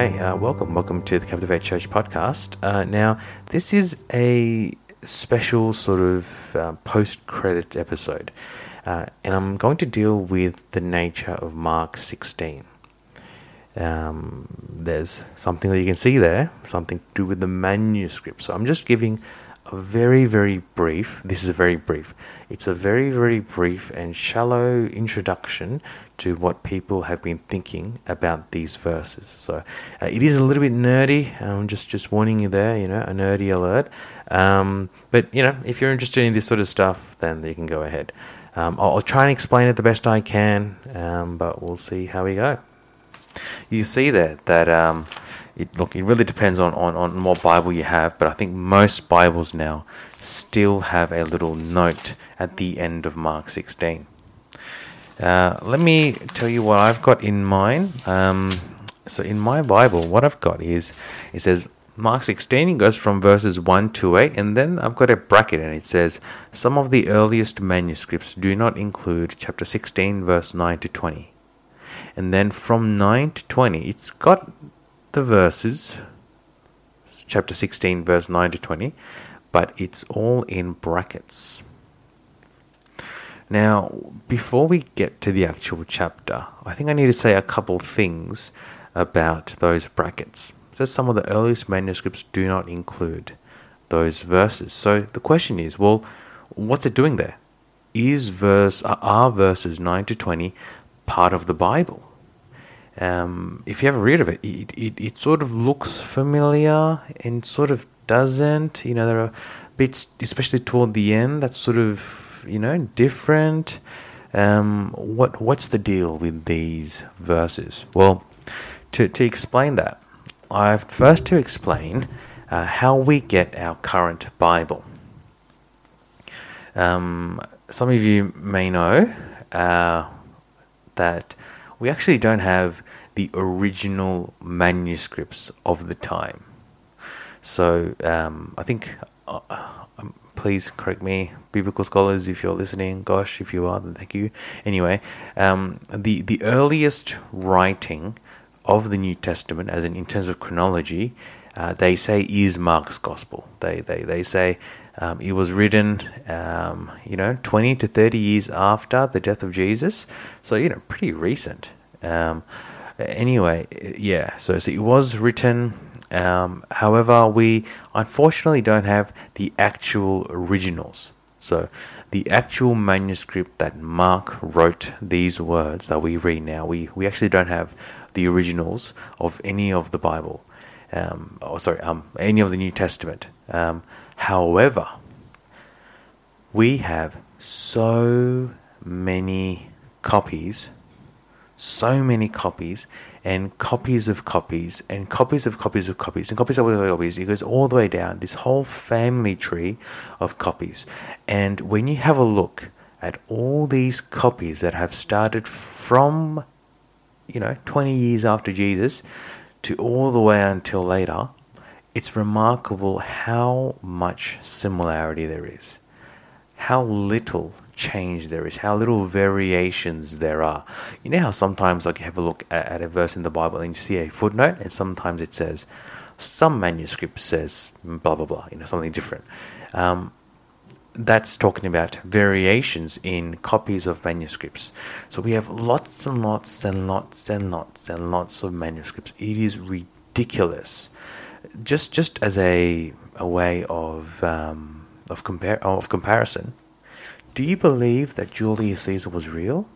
Okay, uh, welcome. Welcome to the Captivate Church podcast. Uh, now, this is a special sort of uh, post credit episode, uh, and I'm going to deal with the nature of Mark 16. Um, there's something that you can see there, something to do with the manuscript. So I'm just giving a very, very brief, this is a very brief, it's a very, very brief and shallow introduction to what people have been thinking about these verses. So uh, it is a little bit nerdy. I'm just, just warning you there, you know, a nerdy alert. Um, but, you know, if you're interested in this sort of stuff, then you can go ahead. Um, I'll, I'll, try and explain it the best I can, um, but we'll see how we go. You see there that um, it, look, it really depends on, on, on what Bible you have, but I think most Bibles now still have a little note at the end of Mark 16. Uh, let me tell you what I've got in mine. Um, so in my Bible, what I've got is it says Mark 16 goes from verses 1 to 8, and then I've got a bracket and it says some of the earliest manuscripts do not include chapter 16, verse 9 to 20. And then from 9 to 20, it's got the verses, chapter 16, verse 9 to 20, but it's all in brackets. Now, before we get to the actual chapter, I think I need to say a couple things about those brackets. It says some of the earliest manuscripts do not include those verses. So the question is, well, what's it doing there? Is verse are verses 9 to 20 part of the Bible? Um, if you ever read of it, it, it, it sort of looks familiar and sort of doesn't. You know, there are bits, especially toward the end, that's sort of you know different. Um, what what's the deal with these verses? Well, to to explain that, I have first to explain uh, how we get our current Bible. Um, some of you may know uh, that we actually don't have the original manuscripts of the time. So um, I think, uh, um, please correct me, biblical scholars, if you're listening. Gosh, if you are, then thank you. Anyway, um, the the earliest writing of the New Testament, as in in terms of chronology, uh, they say is Mark's Gospel. They they they say. Um, it was written, um, you know, 20 to 30 years after the death of Jesus. So, you know, pretty recent. Um, anyway, yeah, so, so, it was written. Um, however, we unfortunately don't have the actual originals. So, the actual manuscript that Mark wrote these words that we read now, we, we actually don't have the originals of any of the Bible. Um, oh, sorry, um, any of the New Testament. However, we have so many copies, so many copies, and copies of copies, and copies of copies of copies, and copies of copies. It goes all the way down this whole family tree of copies. And when you have a look at all these copies that have started from, you know, 20 years after Jesus to all the way until later, it's remarkable how much similarity there is, how little change there is, how little variations there are. You know how sometimes like you have a look at, at a verse in the Bible and you see a footnote, and sometimes it says some manuscript says blah blah blah, you know something different. Um, that's talking about variations in copies of manuscripts. So we have lots and lots and lots and lots and lots of manuscripts. It is ridiculous just just as a a way of um, of compare of comparison, do you believe that Julius Caesar was real?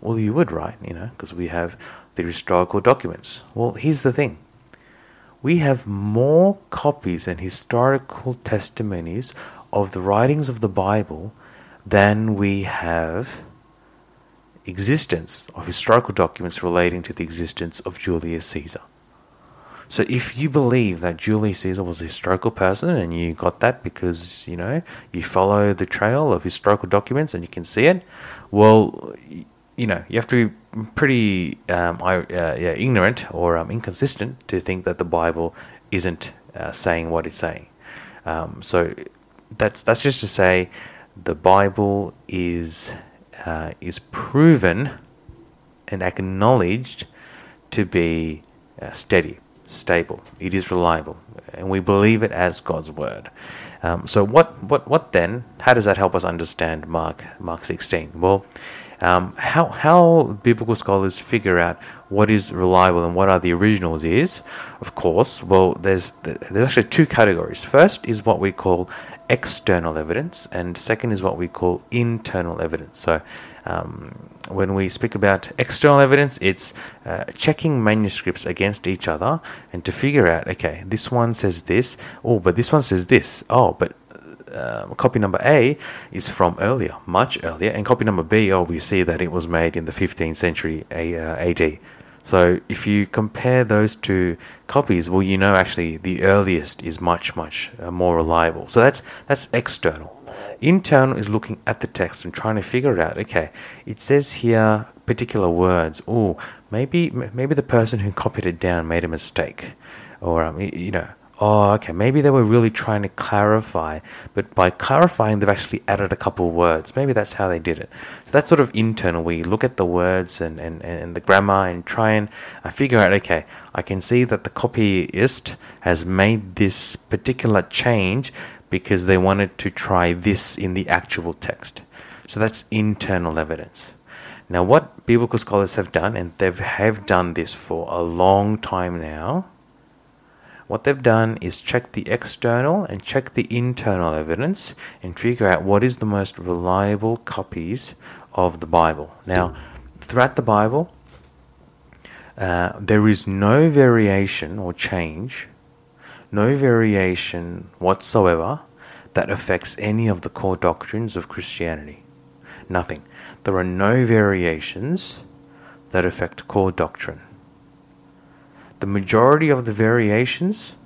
Well, you would, right? You know, because we have the historical documents. Well, here's the thing: we have more copies and historical testimonies of the writings of the Bible than we have existence of historical documents relating to the existence of Julius Caesar. So if you believe that Julius Caesar was a historical person and you got that because, you know, you follow the trail of historical documents and you can see it, well, you know, you have to be pretty um, uh, yeah, ignorant or um, inconsistent to think that the Bible isn't uh, saying what it's saying. Um, so that's that's just to say the Bible is uh, is proven and acknowledged to be uh, steady, stable. It is reliable, and we believe it as God's word. Um, so what, what, what then? How does that help us understand Mark, Mark 16? Well, um, how, how biblical scholars figure out what is reliable and what are the originals is, of course, well, there's, there's actually two categories. First is what we call external evidence, and second is what we call internal evidence. So, um, when we speak about external evidence, it's uh, checking manuscripts against each other and to figure out, okay, this one says this, oh, but this one says this, oh, but uh, copy number A is from earlier, much earlier, and copy number B, oh, we see that it was made in the 15th century A, uh, AD. So if you compare those two copies, well, you know actually the earliest is much much uh, more reliable. So that's that's external. Internal is looking at the text and trying to figure out. Okay, it says here particular words. Oh, maybe maybe the person who copied it down made a mistake, or um, you know, oh, okay, maybe they were really trying to clarify, but by clarifying, they've actually added a couple words. Maybe that's how they did it. So that's sort of internal. We look at the words and, and, and the grammar and try and uh, figure out, okay, I can see that the copyist has made this particular change because they wanted to try this in the actual text. So that's internal evidence. Now, what biblical scholars have done, and they have done this for a long time now, what they've done is check the external and check the internal evidence and figure out what is the most reliable copies of the Bible. Now, throughout the Bible, uh, there is no variation or change, no variation whatsoever that affects any of the core doctrines of Christianity. Nothing. There are no variations that affect core doctrine the majority of the variations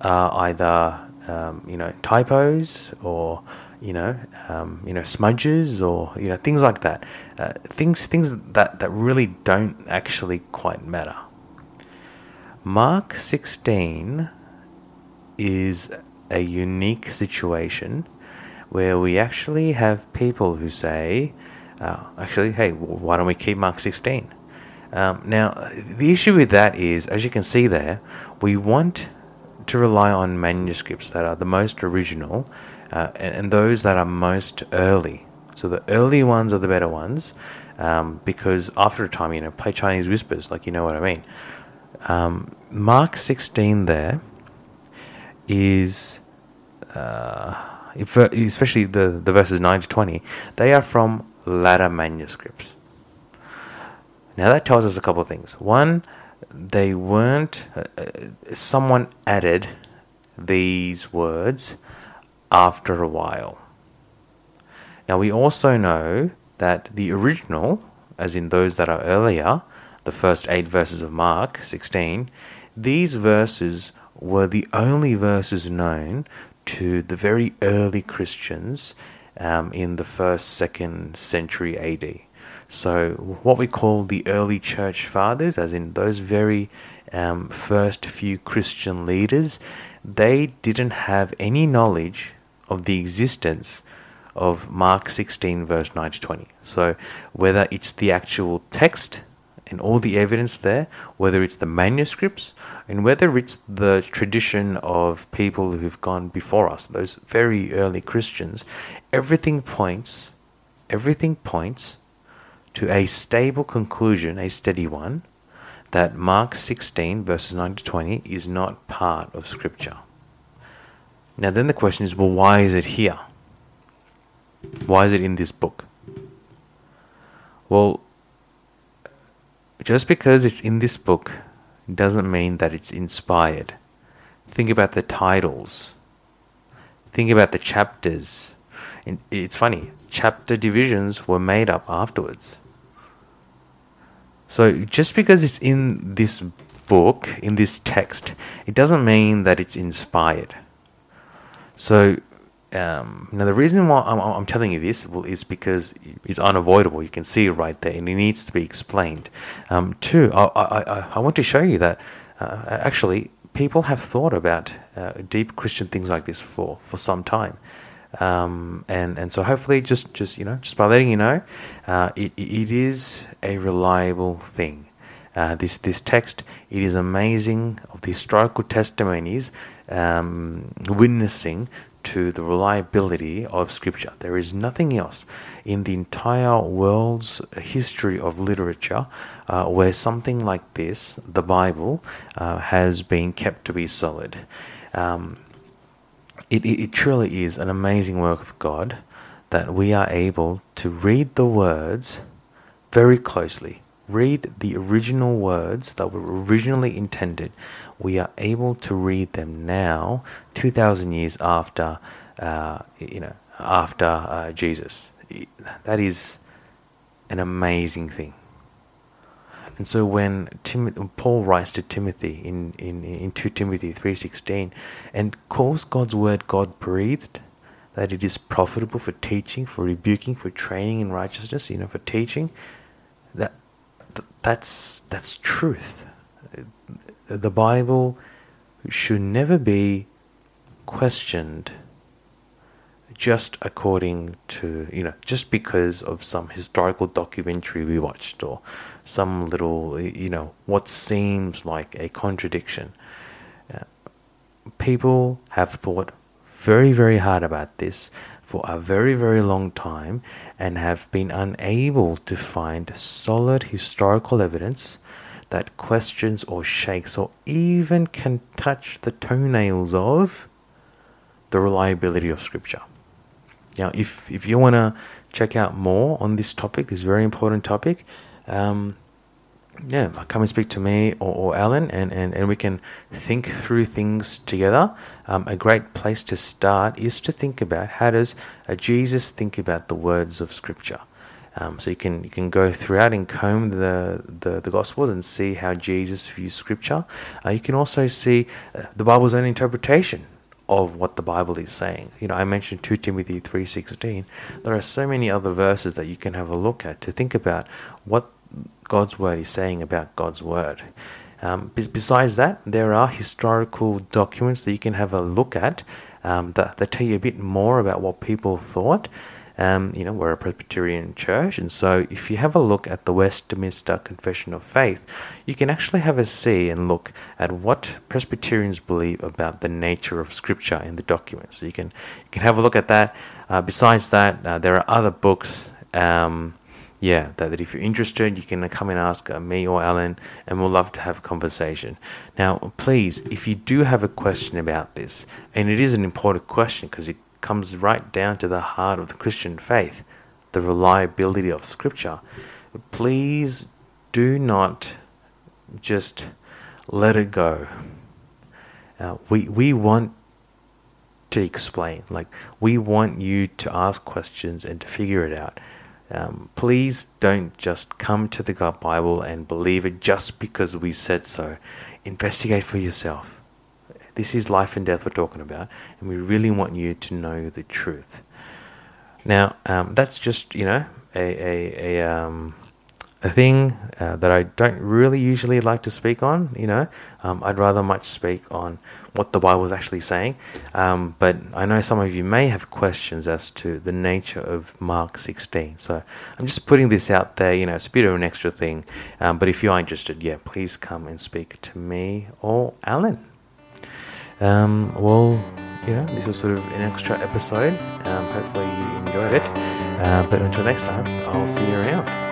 are either um, you know typos or you know um, you know smudges or you know things like that uh, things things that that really don't actually quite matter mark 16 is a unique situation where we actually have people who say uh, actually hey why don't we keep mark 16 um, now, the issue with that is, as you can see there, we want to rely on manuscripts that are the most original uh, and, those that are most early. So the early ones are the better ones um, because after a time, you know, play Chinese whispers, like you know what I mean. Um, Mark 16 there is, uh, especially the, the verses 9 to 20, they are from latter manuscripts. Now that tells us a couple of things. One, they weren't, uh, uh, someone added these words after a while. Now we also know that the original, as in those that are earlier, the first eight verses of Mark 16, these verses were the only verses known to the very early Christians um, in the first, second century AD. So, what we call the early church fathers, as in those very um, first few Christian leaders, they didn't have any knowledge of the existence of Mark 16, verse 9 to 20. So, whether it's the actual text and all the evidence there, whether it's the manuscripts, and whether it's the tradition of people who've gone before us, those very early Christians, everything points, everything points to a stable conclusion, a steady one, that Mark 16, verses 9 to 20, is not part of Scripture. Now, then the question is well, why is it here? Why is it in this book? Well, just because it's in this book doesn't mean that it's inspired. Think about the titles, think about the chapters. It's funny, chapter divisions were made up afterwards. So just because it's in this book, in this text, it doesn't mean that it's inspired. So um, now the reason why I'm, I'm, telling you this is because it's unavoidable. You can see it right there, and it needs to be explained. Um, two, I, I, I, want to show you that uh, actually people have thought about uh, deep Christian things like this for, for some time. Um, and and so hopefully just just you know just by letting you know, uh, it it is a reliable thing. uh, this this text. It is amazing of the historical testimonies um, witnessing to the reliability of Scripture. There is nothing else in the entire world's history of literature uh, where something like this, the Bible, uh, has been kept to be solid. Um, it, it, it truly is an amazing work of God that we are able to read the words very closely read the original words that were originally intended. We are able to read them now, 2,000 years after, uh, you know, after uh, Jesus. That is an amazing thing. And so when Tim- Paul writes to Timothy in, in, in 2 Timothy 3.16 and calls God's word God-breathed, that it is profitable for teaching, for rebuking, for training in righteousness, you know, for teaching, that that's that's truth. The Bible should never be questioned just according to you know just because of some historical documentary we watched or some little you know what seems like a contradiction uh, people have thought very very hard about this for a very, very long time and have been unable to find solid historical evidence that questions or shakes or even can touch the toenails of the reliability of Scripture. Now, if, if you want to check out more on this topic, this very important topic, um, yeah, come and speak to me or, or Alan, and, and, and we can think through things together. Um, a great place to start is to think about how does uh, Jesus think about the words of Scripture. Um, so you can you can go throughout and comb the, the, the Gospels and see how Jesus views Scripture. Uh, you can also see uh, the Bible's own interpretation of what the Bible is saying. You know, I mentioned 2 Timothy 3:16. There are so many other verses that you can have a look at to think about what God's word is saying about God's word. Um, besides that, there are historical documents that you can have a look at um, that, that tell you a bit more about what people thought. Um, you know, we're a Presbyterian church, and so if you have a look at the Westminster Confession of Faith, you can actually have a see and look at what Presbyterians believe about the nature of Scripture in the document. So you can you can have a look at that. Uh, besides that, uh, there are other books. Um, yeah, that, if you're interested, you can come and ask uh, me or Alan, and we'll love to have a conversation. Now, please, if you do have a question about this, and it is an important question because it comes right down to the heart of the Christian faith, the reliability of Scripture, please do not just let it go. Uh, we we want to explain, like we want you to ask questions and to figure it out. Um, please don't just come to the God Bible and believe it just because we said so. Investigate for yourself. This is life and death we're talking about, and we really want you to know the truth. Now, um, that's just you know a a, a um, a thing uh, that I don't really usually like to speak on. You know, um, I'd rather much speak on what the Bible is actually saying. Um, but I know some of you may have questions as to the nature of Mark 16. So I'm just putting this out there. You know, it's a bit of an extra thing. Um, but if you are interested, yeah, please come and speak to me or Alan. Um, well, you know, this is sort of an extra episode. Um, hopefully you enjoyed it. Uh, but until next time, I'll see you around.